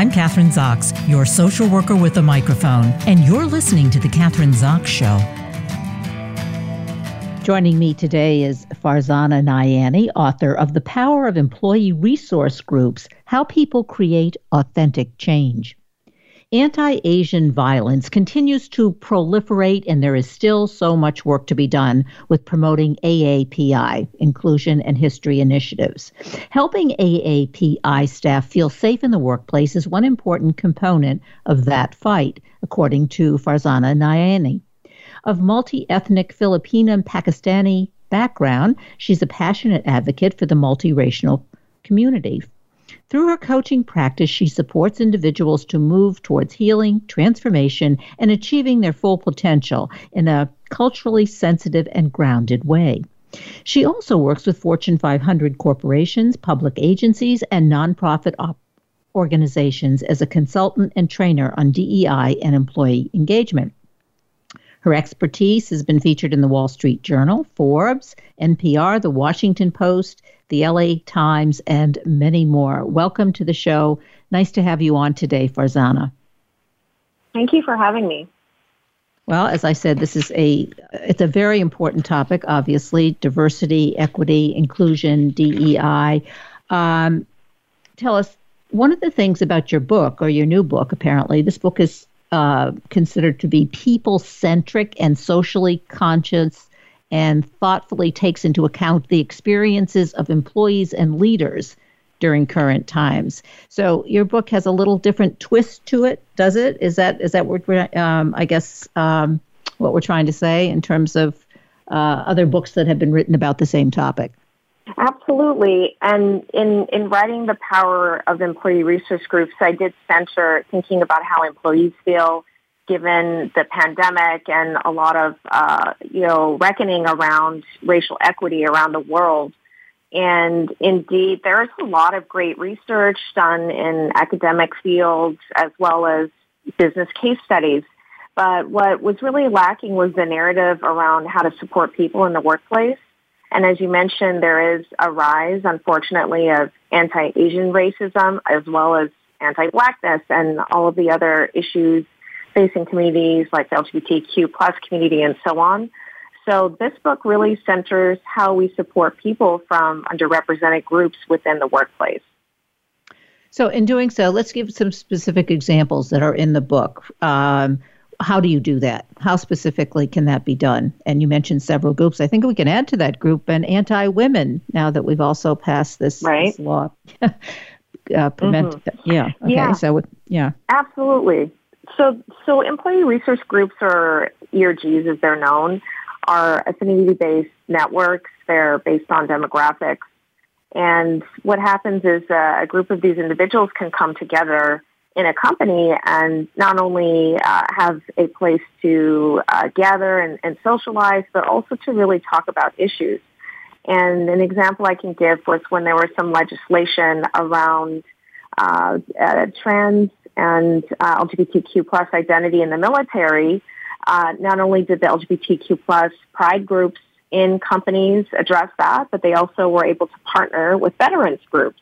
I'm Kathryn Zox, your social worker with a microphone, and you're listening to The Kathryn Zox Show. Joining me today is Farzana Nayani, author of The Power of Employee Resource Groups How People Create Authentic Change. Anti Asian violence continues to proliferate, and there is still so much work to be done with promoting AAPI, Inclusion and History Initiatives. Helping AAPI staff feel safe in the workplace is one important component of that fight, according to Farzana Nayani. Of multi ethnic Filipino and Pakistani background, she's a passionate advocate for the multiracial community. Through her coaching practice, she supports individuals to move towards healing, transformation, and achieving their full potential in a culturally sensitive and grounded way. She also works with Fortune 500 corporations, public agencies, and nonprofit op- organizations as a consultant and trainer on DEI and employee engagement. Her expertise has been featured in the Wall Street Journal, Forbes, NPR, The Washington Post, the LA Times, and many more. Welcome to the show. Nice to have you on today, Farzana. Thank you for having me. Well, as I said, this is a it's a very important topic. Obviously, diversity, equity, inclusion, DEI. Um, tell us one of the things about your book or your new book. Apparently, this book is uh, considered to be people centric and socially conscious and thoughtfully takes into account the experiences of employees and leaders during current times. So your book has a little different twist to it, does it? Is that is that what we're, um, I guess um, what we're trying to say in terms of uh, other books that have been written about the same topic? Absolutely. And in, in writing The Power of Employee Resource Groups, I did center thinking about how employees feel given the pandemic and a lot of, uh, you know, reckoning around racial equity around the world. And indeed, there is a lot of great research done in academic fields as well as business case studies. But what was really lacking was the narrative around how to support people in the workplace. And as you mentioned, there is a rise, unfortunately, of anti-Asian racism as well as anti-blackness and all of the other issues facing communities like the LGBTQ plus community and so on. So this book really centers how we support people from underrepresented groups within the workplace. So in doing so, let's give some specific examples that are in the book. Um, how do you do that? How specifically can that be done? And you mentioned several groups. I think we can add to that group an anti-women now that we've also passed this, right. this law. uh, prevent, mm-hmm. Yeah. Okay. Yeah. So yeah. Absolutely. So, so employee resource groups or ERGs, as they're known, are affinity-based networks. They're based on demographics. And what happens is uh, a group of these individuals can come together in a company and not only uh, have a place to uh, gather and, and, socialize, but also to really talk about issues. And an example I can give was when there was some legislation around uh, uh trans and uh, LGBTQ plus identity in the military, uh, not only did the LGBTQ plus pride groups in companies address that, but they also were able to partner with veterans groups,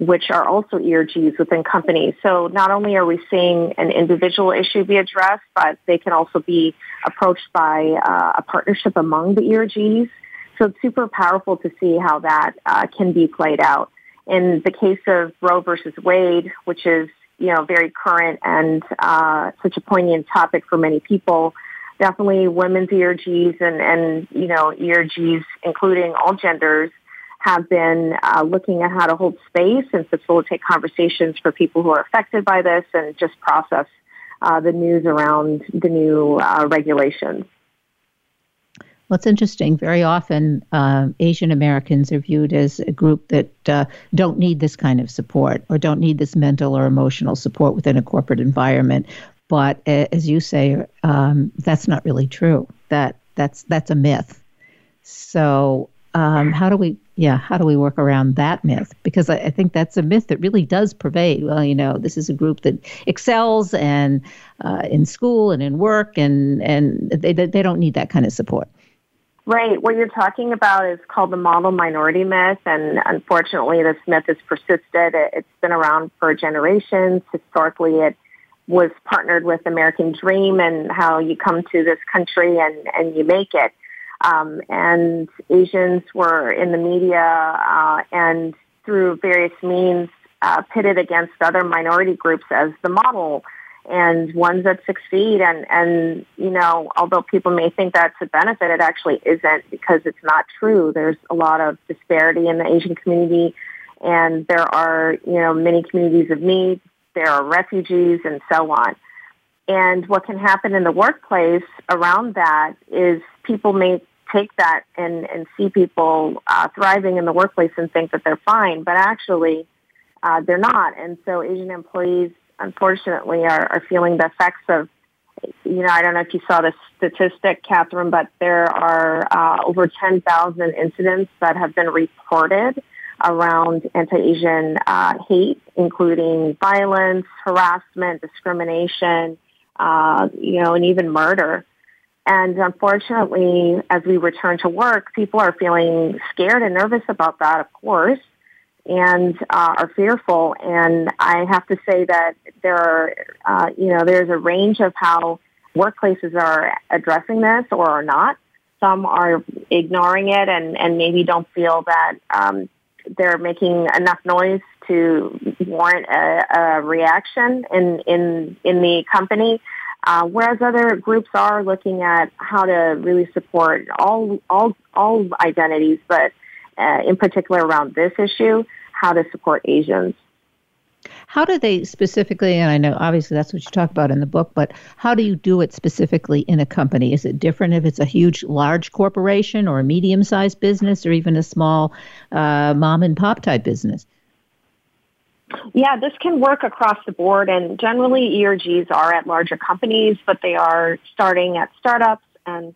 which are also ERGs within companies. So not only are we seeing an individual issue be addressed, but they can also be approached by uh, a partnership among the ERGs. So it's super powerful to see how that uh, can be played out. In the case of Roe versus Wade, which is you know, very current and uh, such a poignant topic for many people. Definitely women's ERGs and, and you know, ERGs, including all genders, have been uh, looking at how to hold space and facilitate conversations for people who are affected by this and just process uh, the news around the new uh, regulations. Well, it's interesting. Very often, uh, Asian Americans are viewed as a group that uh, don't need this kind of support or don't need this mental or emotional support within a corporate environment. But as you say, um, that's not really true. That that's that's a myth. So um, how do we yeah how do we work around that myth because I, I, think that's a myth that really does pervade well you know this is a group that excels and uh, in school and in work and and they, they don't need that kind of support Right. What you're talking about is called the model minority myth, and unfortunately, this myth has persisted. It's been around for generations. Historically, it was partnered with American Dream and how you come to this country and, and you make it. Um, and Asians were in the media uh, and through various means uh, pitted against other minority groups as the model and ones that succeed. And, and, you know, although people may think that's a benefit, it actually isn't because it's not true. There's a lot of disparity in the Asian community and there are, you know, many communities of need. There are refugees and so on. And what can happen in the workplace around that is people may take that and, and see people uh, thriving in the workplace and think that they're fine, but actually uh, they're not. And so Asian employees unfortunately are, are feeling the effects of, you know, I don't know if you saw this statistic, Kathryn, but there are uh, over 10,000 incidents that have been reported around anti-Asian uh, hate, including violence, harassment, discrimination, uh, you know, and even murder. And unfortunately, as we return to work, people are feeling scared and nervous about that, of course and uh, are fearful. And I have to say that there are, uh, you know, there's a range of how workplaces are addressing this or are not. Some are ignoring it and, and maybe don't feel that um, they're making enough noise to warrant a, a reaction in, in, in the company. Uh, whereas other groups are looking at how to really support all all all identities, but uh, in particular around this issue, how to support Asians. How do they specifically, and I know obviously that's what you talk about in the book, but how do you do it specifically in a company? Is it different if it's a huge, large corporation or a medium sized business or even a small uh, mom and pop type business? Yeah, this can work across the board, and generally ERGs are at larger companies, but they are starting at startups and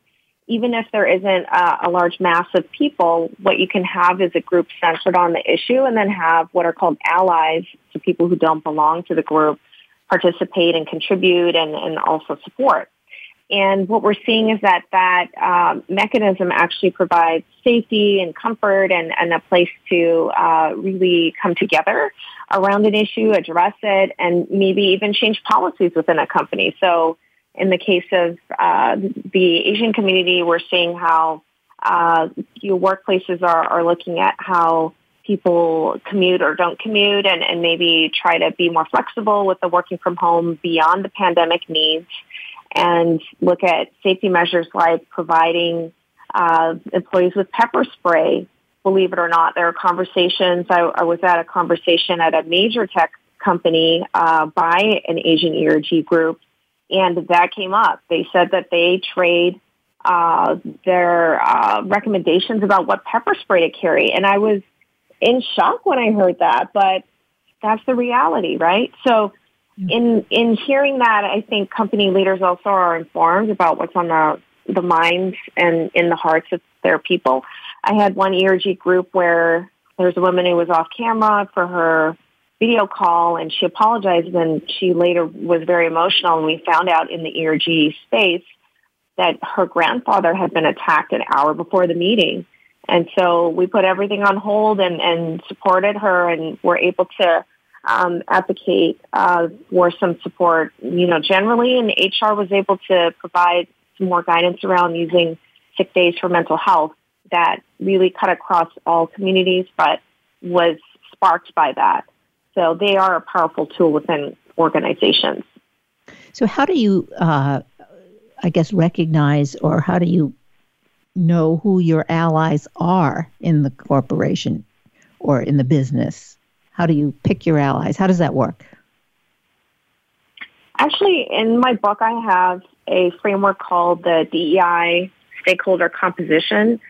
even if there isn't a, a, large mass of people, what you can have is a group centered on the issue and then have what are called allies, so people who don't belong to the group participate and contribute and, and also support. And what we're seeing is that that um, mechanism actually provides safety and comfort and, and a place to uh, really come together around an issue, address it, and maybe even change policies within a company. So in the case of uh, the Asian community, we're seeing how uh, your workplaces are, are looking at how people commute or don't commute and, and maybe try to be more flexible with the working from home beyond the pandemic needs and look at safety measures like providing uh, employees with pepper spray. Believe it or not, there are conversations. I, I was at a conversation at a major tech company uh, by an Asian ERG group and that came up. They said that they trade uh, their uh, recommendations about what pepper spray to carry, and I was in shock when I heard that. But that's the reality, right? So, in in hearing that, I think company leaders also are informed about what's on the the minds and in the hearts of their people. I had one ERG group where there's a woman who was off camera for her video call and she apologized and she later was very emotional and we found out in the ERG space that her grandfather had been attacked an hour before the meeting. And so we put everything on hold and, and supported her and were able to um, advocate uh, for some support, you know, generally. And HR was able to provide some more guidance around using sick days for mental health that really cut across all communities, but was sparked by that. So they are a powerful tool within organizations. So, how do you, uh, I guess, recognize or how do you know who your allies are in the corporation or in the business? How do you pick your allies? How does that work? Actually, in my book, I have a framework called the DEI stakeholder composition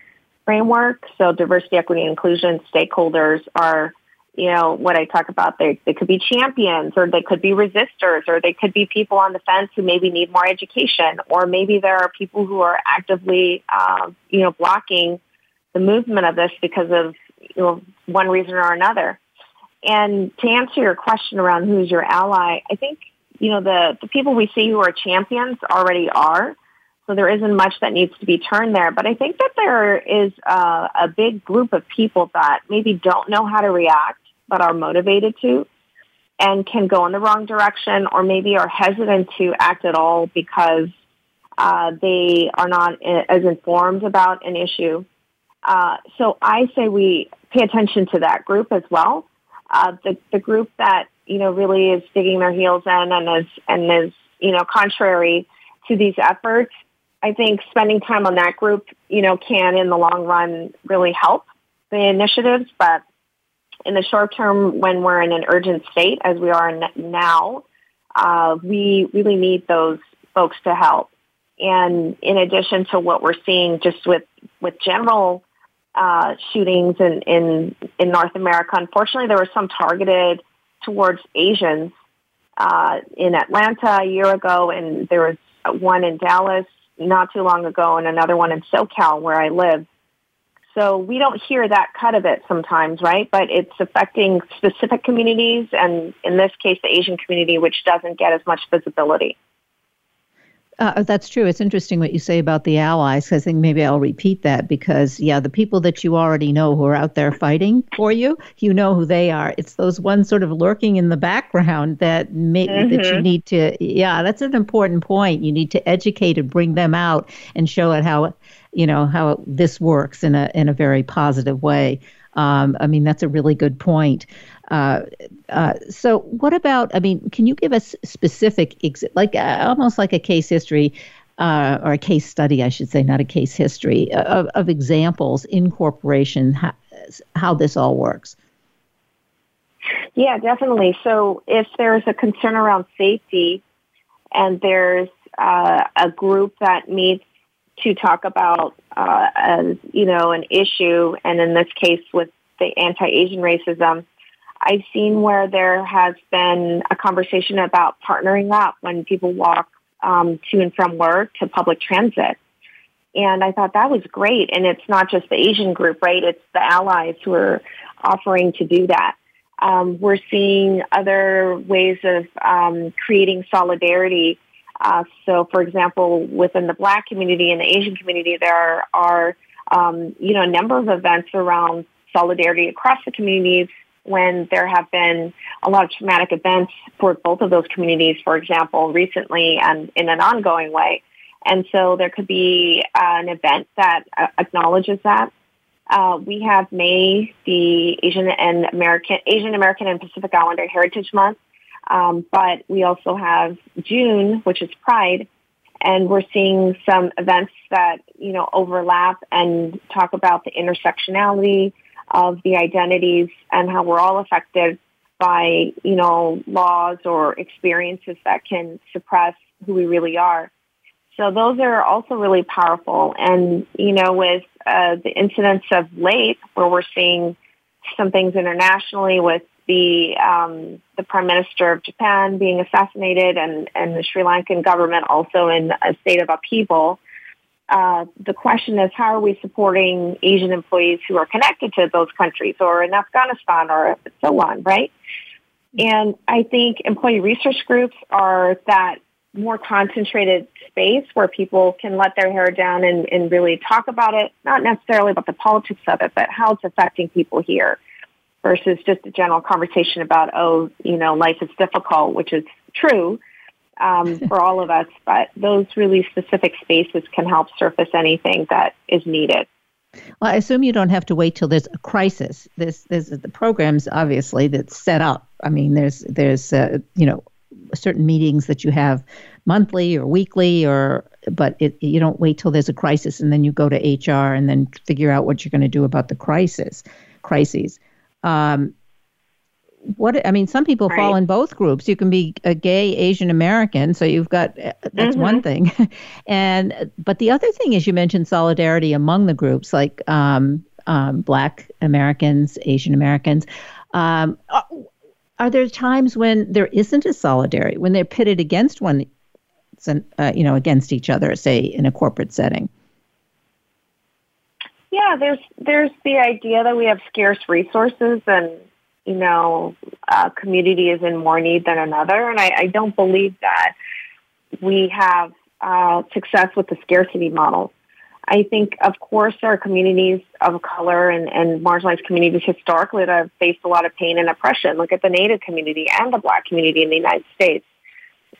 framework. So diversity, equity, and inclusion stakeholders are you know, what I talk about, they, they could be champions or they could be resistors or they could be people on the fence who maybe need more education or maybe there are people who are actively, uh, you know, blocking the movement of this because of, you know, one reason or another. And to answer your question around who's your ally, I think, you know, the, the people we see who are champions already are. So there isn't much that needs to be turned there. But I think that there is a, a big group of people that maybe don't know how to react, but are motivated to and can go in the wrong direction or maybe are hesitant to act at all because uh, they are not as informed about an issue. Uh, so I say we pay attention to that group as well. Uh, the, the group that, you know, really is digging their heels in and is, and is, you know, contrary to these efforts, I think spending time on that group, you know, can in the long run really help the initiatives. But in the short term, when we're in an urgent state, as we are now, uh, we really need those folks to help. And in addition to what we're seeing just with, with general uh, shootings in, in, in North America, unfortunately, there was some targeted towards Asians uh, in Atlanta a year ago, and there was one in Dallas not too long ago, and another one in SoCal where I live. So we don't hear that cut of it sometimes, right? But it's affecting specific communities, and in this case, the Asian community, which doesn't get as much visibility. Uh, that's true. It's interesting what you say about the allies. I think maybe I'll repeat that because, yeah, the people that you already know who are out there fighting for you, you know who they are. It's those ones sort of lurking in the background that may, mm-hmm. that you mm-hmm. need to. Yeah, that's an important point. You need to educate and bring them out and show it how, you know, how this works in a in a very positive way. Um, I mean, that's a really good point. Uh, uh, so, what about? I mean, can you give us specific, ex- like uh, almost like a case history uh, or a case study, I should say, not a case history uh, of, of examples in corporation how, how this all works? Yeah, definitely. So, if there's a concern around safety, and there's uh, a group that meets to talk about, as, you know, an issue, and in this case with the anti-Asian racism I've seen where there has been a conversation about partnering up when people walk um, to and from work to public transit. And I thought that was great. And it's not just the Asian group, right? It's the allies who are offering to do that. Um, we're seeing other ways of um, creating solidarity. Uh, so, for example, within the Black community and the Asian community, there are, um, you know, a number of events around solidarity across the communities when there have been a lot of traumatic events for both of those communities, for example, recently and in an ongoing way. And so there could be uh, an event that uh, acknowledges that. Uh, we have May, the Asian and American, Asian American and Pacific Islander Heritage Month. Um, but we also have June, which is Pride, and we're seeing some events that you know overlap and talk about the intersectionality of the identities and how we're all affected by, you know, laws or experiences that can suppress who we really are. So those are also really powerful. And, you know, with uh, the incidents of late where we're seeing some things internationally with the um, the prime minister of Japan being assassinated and, and the Sri Lankan government also in a state of upheaval, uh, the question is how are we supporting Asian employees who are connected to those countries or in Afghanistan or so on, right? And I think employee research groups are that more concentrated space where people can let their hair down and, and really talk about it, not necessarily about the politics of it, but how it's affecting people here versus just a general conversation about, oh, you know, life is difficult, which is true um, for all of us, but those really specific spaces can help surface anything that is needed. Well, I assume you don't have to wait till there's a crisis. There's there's the programs obviously that's set up. I mean, there's there's uh, you know certain meetings that you have monthly or weekly, or but it, you don't wait till there's a crisis and then you go to HR and then figure out what you're going to do about the crisis crises. Um, what I mean, some people right. fall in both groups. You can be a gay Asian American, so you've got uh, that's mm-hmm. one thing, and but the other thing is you mentioned solidarity among the groups, like um, um, Black Americans, Asian Americans. Um, are, are, there times when there isn't a solidarity when they're pitted against one, uh, you know, against each other, say in a corporate setting? Yeah, there's there's the idea that we have scarce resources and you know, a community is in more need than another. And I, I don't believe that we have uh, success with the scarcity model. I think, of course, are communities of color and, and marginalized communities historically that have faced a lot of pain and oppression. Look at the Native community and the Black community in the United States.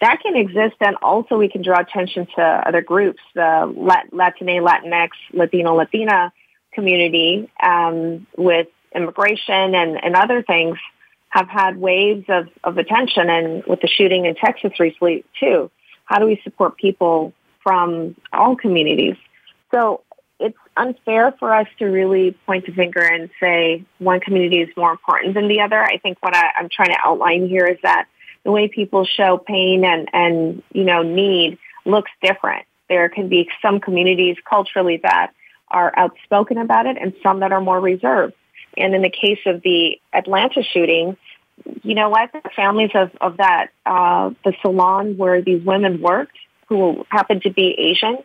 That can exist, and also we can draw attention to other groups, the Latina, Latinx, Latino, Latina community um, with immigration and, and other things have had waves of, of attention, and with the shooting in Texas recently too. How do we support people from all communities? So it's unfair for us to really point the finger and say one community is more important than the other. I think what I, I'm trying to outline here is that the way people show pain and, and, you know, need looks different. There can be some communities culturally that are outspoken about it and some that are more reserved. And in the case of the Atlanta shooting, you know what? The families of, of that, uh, the salon where these women worked who happened to be Asian,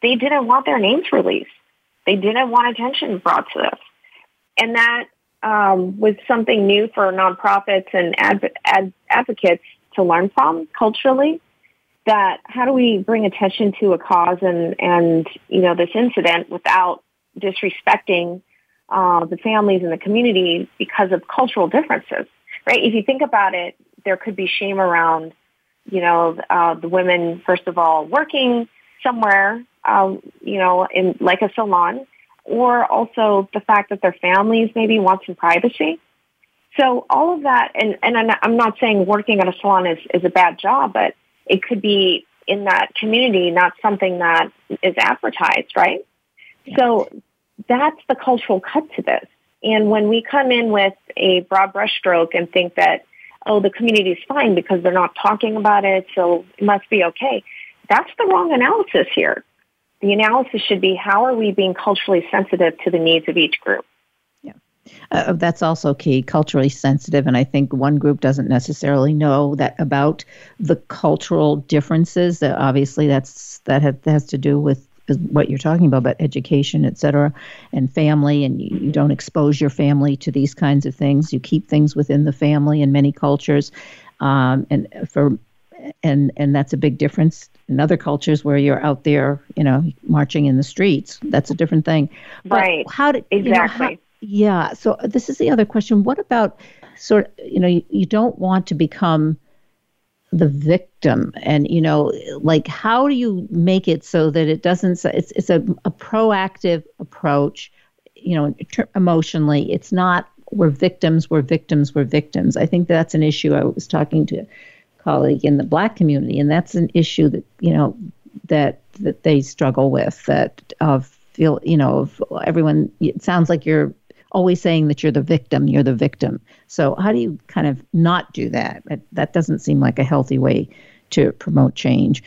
they didn't want their names released. They didn't want attention brought to this. And that um, was something new for nonprofits and adv- ad- advocates to learn from culturally. That how do we bring attention to a cause and, and you know, this incident without disrespecting uh, the families and the community because of cultural differences, right? If you think about it, there could be shame around, you know, uh, the women, first of all, working somewhere um, you know, in like a salon, or also the fact that their families maybe want some privacy. So all of that, and, and I'm not saying working at a salon is, is a bad job, but it could be in that community, not something that is advertised, right? So that's the cultural cut to this. And when we come in with a broad brushstroke and think that, oh, the community is fine because they're not talking about it, so it must be okay, that's the wrong analysis here the analysis should be how are we being culturally sensitive to the needs of each group? Yeah, uh, that's also key, culturally sensitive. And I think one group doesn't necessarily know that about the cultural differences. That obviously that's that has, that has to do with what you're talking about, about education, et cetera, and family, and you, you, don't expose your family to these kinds of things. You keep things within the family in many cultures. Um, and for and and that's a big difference in other cultures where you're out there, you know, marching in the streets. That's a different thing. But right. How did exactly? You know, how, yeah. So this is the other question. What about sort of, you know, you, you don't want to become the victim and you know like how do you make it so that it doesn't it's it's a, a proactive approach you know emotionally it's not we're victims we're victims we're victims i think that's an issue i was talking to colleague in the black community, and that's an issue that you know that that they struggle with. That of feel you know of everyone. It sounds like you're always saying that you're the victim. You're the victim. So how do you kind of not do that? That, that doesn't seem like a healthy way to promote change.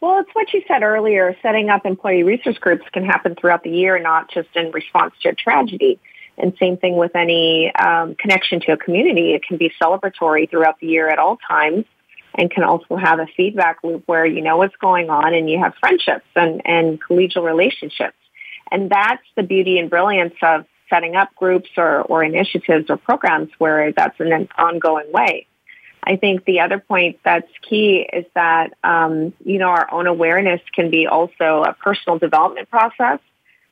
Well, it's what you said earlier. Setting up employee resource groups can happen throughout the year, not just in response to a tragedy. And same thing with any um, connection to a community. It can be celebratory throughout the year at all times and can also have a feedback loop where you know what's going on and you have friendships and, and collegial relationships. And that's the beauty and brilliance of setting up groups or, or initiatives or programs where that's in an ongoing way. I think the other point that's key is that, um, you know, our own awareness can be also a personal development process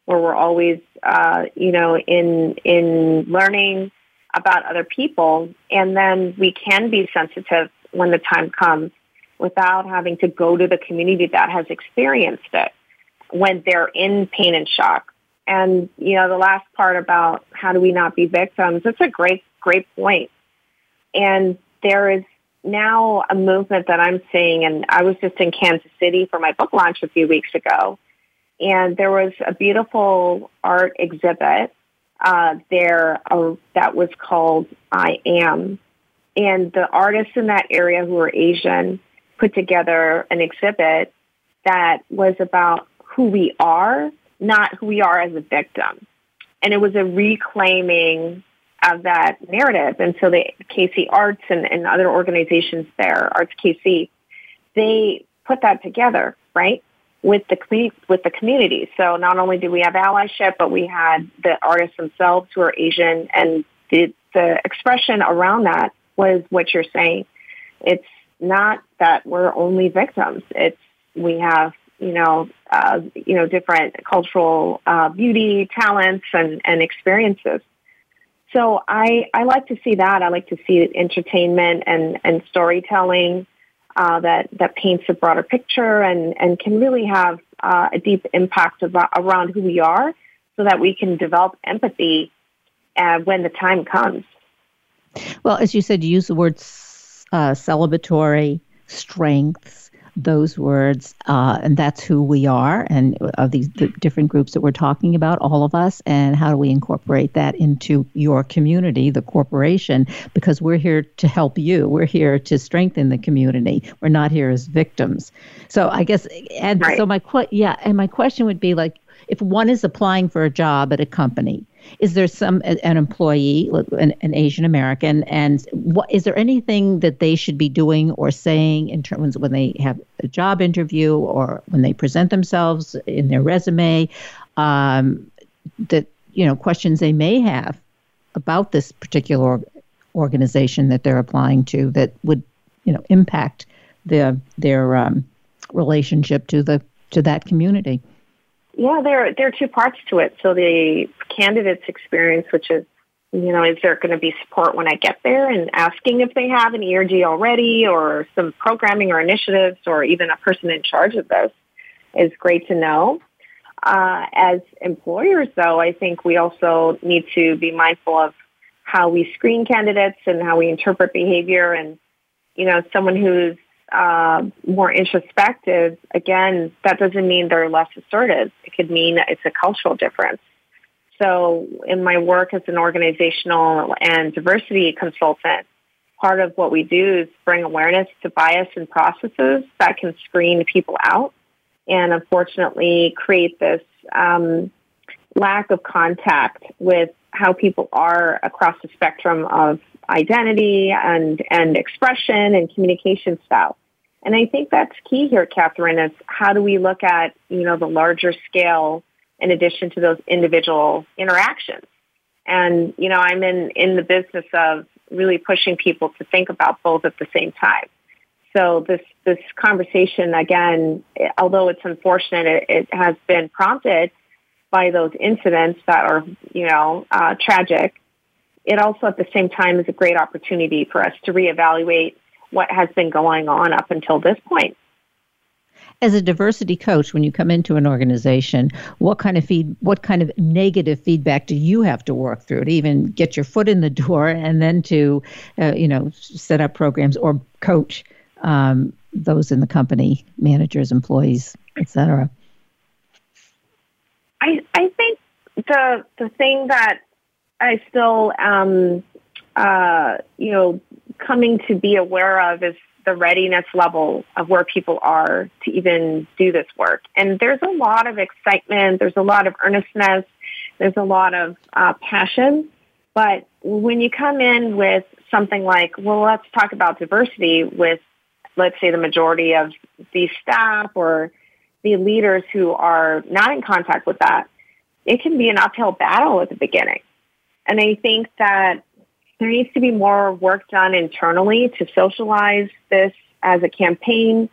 where we're always, uh, you know, in in learning about other people, and then we can be sensitive when the time comes without having to go to the community that has experienced it when they're in pain and shock. And you know, the last part about how do we not be victims? It's a great, great point. And there is now a movement that I'm seeing, and I was just in Kansas City for my book launch a few weeks ago, and there was a beautiful art exhibit uh, there uh, that was called I Am. And the artists in that area who were Asian put together an exhibit that was about who we are, not who we are as a victim. And it was a reclaiming of that narrative. And so the KC Arts and, and other organizations there, Arts KC, they put that together, right? With the with the community. So not only do we have allyship, but we had the artists themselves who are Asian, and the the expression around that was what you're saying. It's not that we're only victims. It's We have, you know, uh, you know, different cultural uh, beauty, talents, and, and experiences. So I, I like to see that. I like to see entertainment and, and storytelling uh, that, that paints a broader picture and, and can really have uh, a deep impact about, around who we are so that we can develop empathy uh, when the time comes. Well, as you said, you use the word uh, celebratory, strengths, those words, uh, and that's who we are, and of these the different groups that we're talking about, all of us, and how do we incorporate that into your community, the corporation, because we're here to help you. We're here to strengthen the community. We're not here as victims. So I guess, and right. so my yeah, and my question would be like, if one is applying for a job at a company is there some an employee, an, an Asian American, and what is there anything that they should be doing or saying in terms when they have a job interview or when they present themselves in their resume, um, that you know questions they may have about this particular organization that they're applying to that would you know impact the their um, relationship to the to that community. Yeah, there there are two parts to it. So the candidate's experience, which is you know, is there going to be support when I get there and asking if they have an ERG already or some programming or initiatives or even a person in charge of this is great to know. Uh, as employers, though, I think we also need to be mindful of how we screen candidates and how we interpret behavior. And, you know, someone who's uh, more introspective, again, that doesn't mean they're less assertive. It could mean it's a cultural difference. So in my work as an organizational and diversity consultant, part of what we do is bring awareness to bias and processes that can screen people out and unfortunately create this um, lack of contact with how people are across the spectrum of identity and, and expression and communication style. And I think that's key here, Kathryn, is how do we look at, you know, the larger scale in addition to those individual interactions? And, you know, I'm in, in the business of really pushing people to think about both at the same time. So this, this conversation, again, although it's unfortunate, it, it has been prompted by those incidents that are, you know, uh, tragic it also at the same time is a great opportunity for us to reevaluate what has been going on up until this point. As a diversity coach, when you come into an organization, what kind of feed, what kind of negative feedback do you have to work through to even get your foot in the door, and then to, uh, you know, set up programs or coach um, those in the company, managers, employees, etc. I I think the the thing that I still um, uh, you know coming to be aware of is the readiness level of where people are to even do this work. And there's a lot of excitement, there's a lot of earnestness, there's a lot of uh, passion. But when you come in with something like, well, let's talk about diversity with, let's say, the majority of the staff or the leaders who are not in contact with that, it can be an uphill battle at the beginning. And I think that there needs to be more work done internally to socialize this as a campaign.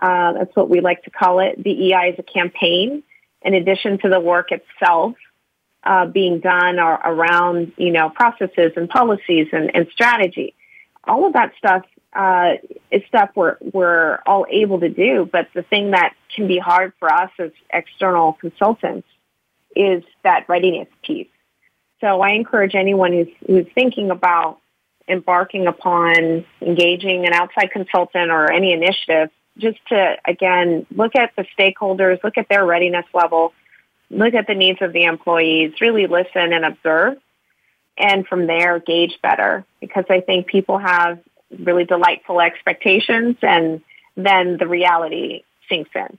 Uh, that's what we like to call it. DEI is a campaign in addition to the work itself uh, being done or around, you know, processes and policies and, and strategy. All of that stuff uh, is stuff we're, we're all able to do, but the thing that can be hard for us as external consultants is that readiness piece. So I encourage anyone who's, who's thinking about embarking upon engaging an outside consultant or any initiative just to, again, look at the stakeholders, look at their readiness level, look at the needs of the employees, really listen and observe, and from there gauge better because I think people have really delightful expectations and then the reality sinks in.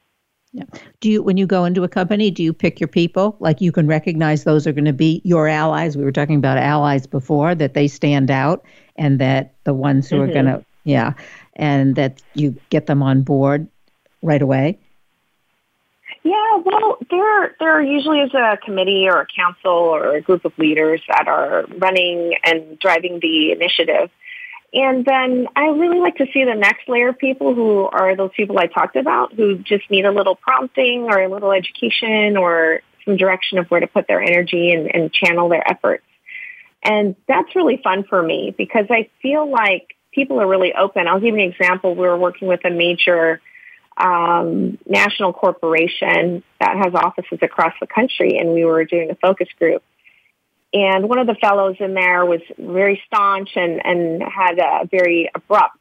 Yeah. Do you, when you go into a company, do you pick your people? Like you can recognize those are going to be your allies. We were talking about allies before, that they stand out and that the ones who mm-hmm. are going to, yeah, and that you get them on board right away. Yeah, well, there there usually is a committee or a council or a group of leaders that are running and driving the initiative. And then I really like to see the next layer of people who are those people I talked about who just need a little prompting or a little education or some direction of where to put their energy and, and channel their efforts. And that's really fun for me because I feel like people are really open. I'll give you an example. We were working with a major um, national corporation that has offices across the country, and we were doing a focus group. And one of the fellows in there was very staunch and, and had a very abrupt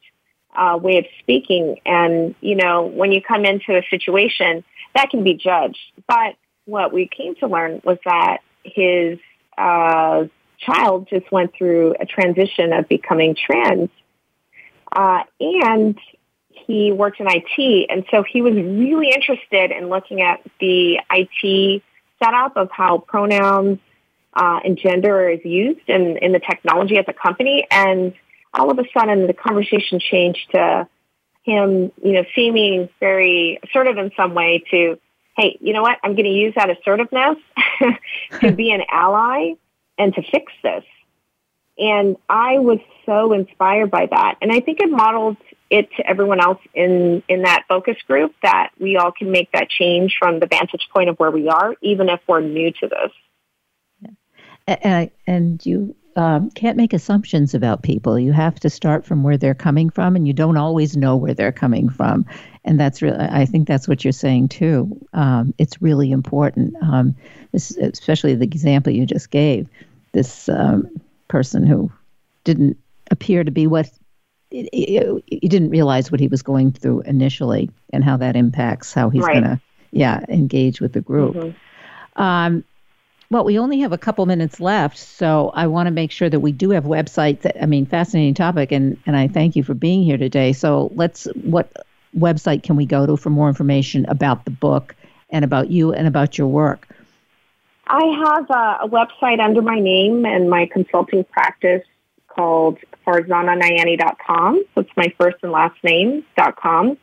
uh, way of speaking. And, you know, when you come into a situation, that can be judged. But what we came to learn was that his uh, child just went through a transition of becoming trans. Uh, and he worked in IT. And so he was really interested in looking at the IT setup of how pronouns uh, and gender is used in, in the technology at the company. And all of a sudden the conversation changed to him, you know, seeming very assertive in some way to, hey, you know what? I'm going to use that assertiveness to be an ally and to fix this. And I was so inspired by that. And I think it modeled it to everyone else in, in that focus group that we all can make that change from the vantage point of where we are, even if we're new to this. And, and you um, can't make assumptions about people. You have to start from where they're coming from, and you don't always know where they're coming from. And that's really, I think that's what you're saying too. Um, it's really important, um, this, especially the example you just gave. This um, person who didn't appear to be what you didn't realize what he was going through initially and how that impacts how he's right. going to yeah engage with the group mm-hmm. Well we only have a couple minutes left so i want to make sure that we do have websites that, i mean fascinating topic and and i thank you for being here today so let's what website can we go to for more information about the book and about you and about your work I have a, a website under my name and my consulting practice called farzananayani.com. So it's my first and last name.com.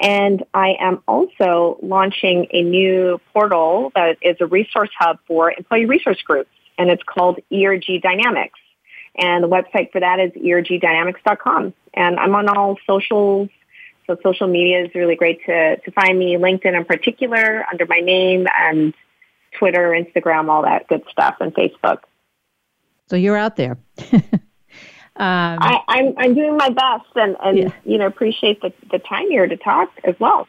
And I am also launching a new portal that is a resource hub for employee resource groups, and it's called ERG Dynamics. And the website for that is ergdynamics.com. And I'm on all socials. So social media is really great to, to find me, LinkedIn in particular, under my name, and Twitter, Instagram, all that good stuff, and Facebook. So you're out there. Um, I, am I'm, I'm doing my best, and and yeah. you know appreciate the the time here to talk as well.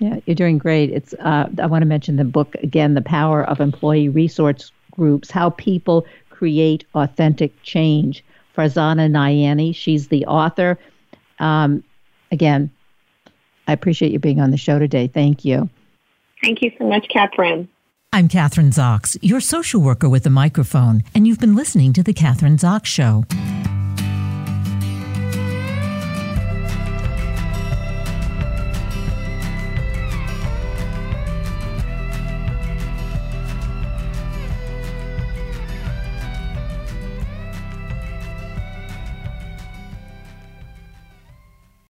Yeah, you're doing great. It's uh, I want to mention the book again, "The Power of Employee Resource Groups: How People Create Authentic Change." Farzana Nayani, she's the author. Um, again, I appreciate you being on the show today. Thank you. Thank you so much, Kathryn. I'm Kathryn Zox, your social worker with a microphone, and you've been listening to The Kathryn Zox Show.